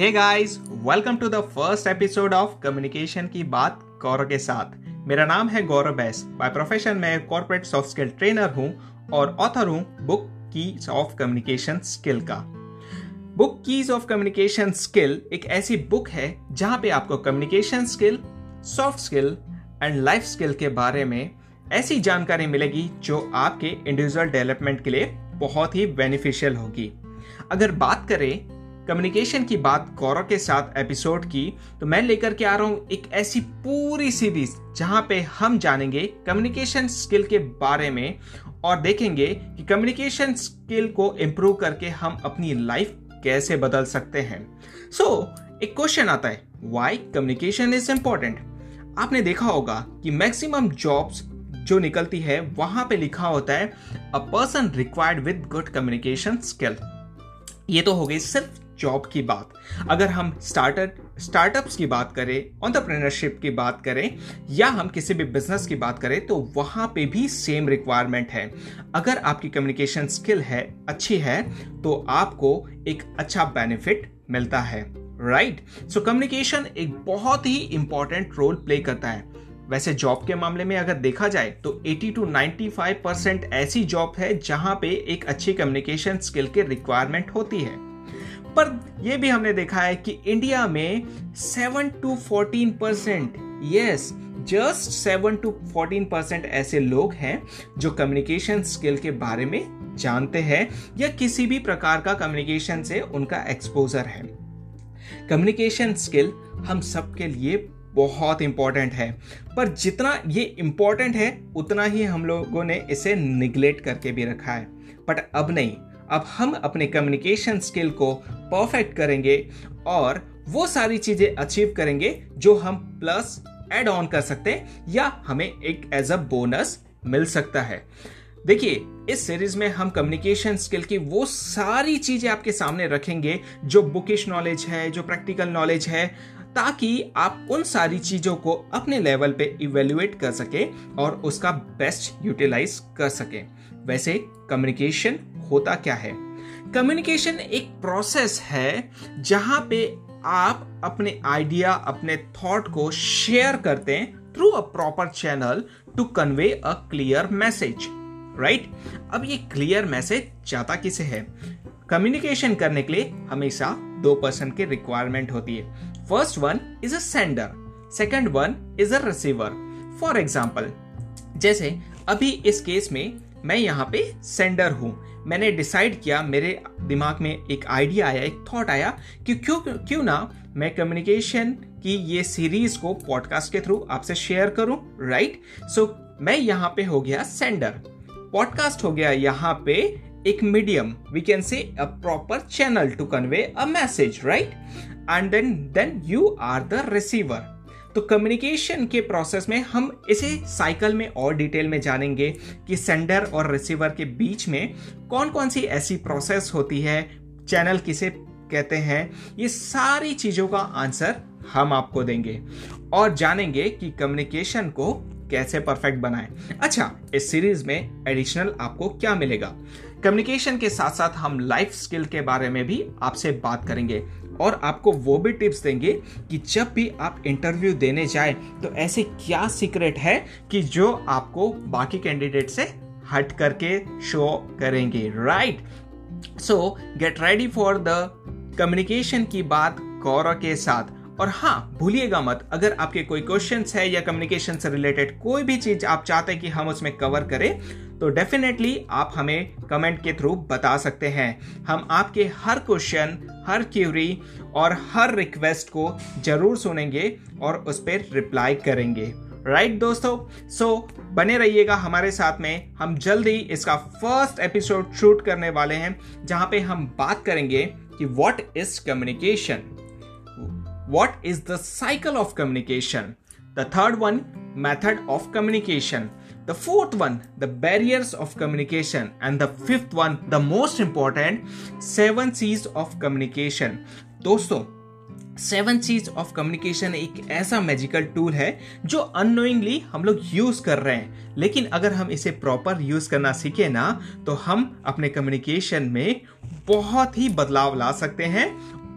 Hey guys welcome to the first episode of communication की बात गौरव के साथ। मेरा नाम है गौरव बैस। बाय प्रोफेशन में कॉर्पोरेट सॉफ्ट स्किल ट्रेनर हूँ और ऑथर हूँ book keys of communication skill का। Book keys of communication skill एक ऐसी बुक है जहाँ पे आपको communication skill soft skill and life skill के बारे में ऐसी जानकारी मिलेगी जो आपके इंडिविजुअल डेवलपमेंट के लिए बहुत ही बेनिफिशियल होगी। अगर बात करें कम्युनिकेशन की बात गौरव के साथ एपिसोड की तो मैं लेकर के आ रहा हूँ एक ऐसी पूरी सीरीज़ जहाँ पे हम जानेंगे कम्युनिकेशन स्किल के बारे में और देखेंगे कि कम्युनिकेशन स्किल को इम्प्रूव करके हम अपनी लाइफ कैसे बदल सकते हैं। सो so, एक क्वेश्चन आता है वाई कम्युनिकेशन इज़ इंपॉर्टेंट आपने देखा होगा कि मैक्सिमम जॉब्स जो निकलती है वहाँ पे लिखा होता है a person required with good communication skill ये तो हो गई सिर्फ़ जॉब की बात। अगर हम स्टार्टअप स्टार्टअप्स की बात करें ऑन्टरप्रेनरशिप की बात करें, या हम किसी भी बिज़नेस की बात करें तो वहाँ पे भी सेम रिक्वायरमेंट है। अगर आपकी कम्युनिकेशन स्किल है, अच्छी है तो आपको एक अच्छा बेनिफिट मिलता है राइट सो कम्युनिकेशन एक बहुत ही इंपॉर्टेंट रोल प्ले करता है। वैसे जॉब के मामले में अगर देखा जाए तो 80 टू 95 परसेंट ऐसी जॉब है जहाँ पे एक अच्छी कम्युनिकेशन स्किल की रिक्वायरमेंट होती है। पर यह भी हमने देखा है कि इंडिया में 7 to 14 percent yes just 7 to 14 percent ऐसे लोग हैं जो कम्युनिकेशन स्किल के बारे में जानते हैं या किसी भी प्रकार का कम्युनिकेशन से उनका एक्सपोजर है। कम्युनिकेशन स्किल हम सबके लिए बहुत इंपॉर्टेंट है। पर जितना ये इंपॉर्टेंट है, उतना ही हम लोगों ने इसे निगलेक्ट करके भी रखा है। बट अब नहीं अब हम अपने कम्युनिकेशन स्किल को परफेक्ट करेंगे और वो सारी चीज़ें अचीव करेंगे जो हम प्लस एड ऑन कर सकते हैं या हमें एक एज अ बोनस मिल सकता है। देखिए, इस सीरीज़ में हम कम्युनिकेशन स्किल की वो सारी चीज़ें आपके सामने रखेंगे जो बुकिश नॉलेज है, जो प्रैक्टिकल नॉलेज है, ताकि आप उन सारी चीज़ों को अपने लेवल पे इवेल्युएट कर सके और उसका बेस्ट यूटिलाइज कर सके। वैसे कम्युनिकेशन होता क्या है? कम्युनिकेशन एक प्रोसेस है जहाँ पे आप अपने आइडिया अपने थॉट को शेयर करते हैं through a proper channel to convey a clear message right अब ये क्लियर मैसेज जाता किसे है? कम्युनिकेशन करने के लिए हमेशा दो पर्सन की रिक्वायरमेंट होती है। First one is a sender second one is a receiver for example जैसे अभी इस केस में मैं यहाँ पे सेंडर हूँ। मैंने डिसाइड किया, मेरे दिमाग में एक आइडिया आया, एक थॉट आया कि क्यों क्यों ना मैं कम्युनिकेशन की ये सीरीज़ को पॉडकास्ट के थ्रू आपसे शेयर करूँ राइट सो मैं यहाँ पे हो गया सेंडर पॉडकास्ट हो गया यहाँ पे एक medium we can say a proper channel to convey a message right and then then you are the receiver तो कम्युनिकेशन के प्रोसेस में हम इसे साइकिल में और डिटेल में जानेंगे कि सेंडर और रिसीवर के बीच में कौन कौन सी ऐसी प्रोसेस होती है चैनल किसे कहते हैं, ये सारी चीज़ों का आंसर हम आपको देंगे और जानेंगे कि कम्युनिकेशन को कैसे परफेक्ट बनाएँ। अच्छा इस सीरीज़ में एडिशनल आपको क्या मिलेगा? कम्युनिकेशन के साथ साथ हम लाइफ स्किल के बारे में भी आपसे बात करेंगे। और आपको वो भी टिप्स देंगे कि जब भी आप इंटरव्यू देने जाए तो ऐसे क्या सीक्रेट है कि जो आपको बाकी कैंडिडेट से हट करके शो करेंगे right so get ready for the communication की बात गौरव के साथ। और हाँ भूलिएगा मत, अगर आपके कोई क्वेश्चन है या कम्युनिकेशन से रिलेटेड कोई भी चीज़ आप चाहते हैं कि हम उसमें कवर करें तो डेफिनेटली आप हमें कमेंट के थ्रू बता सकते हैं। हम आपके हर क्वेश्चन हर क्यूरी और हर रिक्वेस्ट को ज़रूर सुनेंगे और उस पर रिप्लाई करेंगे। राइट right, दोस्तों? सो so, बने रहिएगा हमारे साथ में। हम जल्द इसका फ़र्स्ट एपिसोड शूट करने वाले हैं जहाँ पे हम बात करेंगे कि what is communication what is the cycle of communication the third one method of communication The fourth one, the barriers of communication. And the fifth one, the most important, seven C's of communication. दोस्तों seven C's of communication एक ऐसा magical tool है जो unknowingly हम लोग use कर रहे हैं लेकिन अगर हम इसे प्रॉपर यूज़ करना सीखे ना तो हम अपने कम्युनिकेशन में बहुत ही बदलाव ला सकते हैं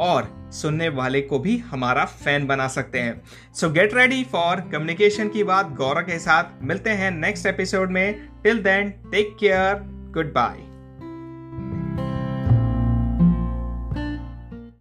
और सुनने वाले को भी हमारा फ़ैन बना सकते हैं। So get ready for communication की बात गौरव के साथ। मिलते हैं नेक्स्ट एपिसोड में। Till then take care goodbye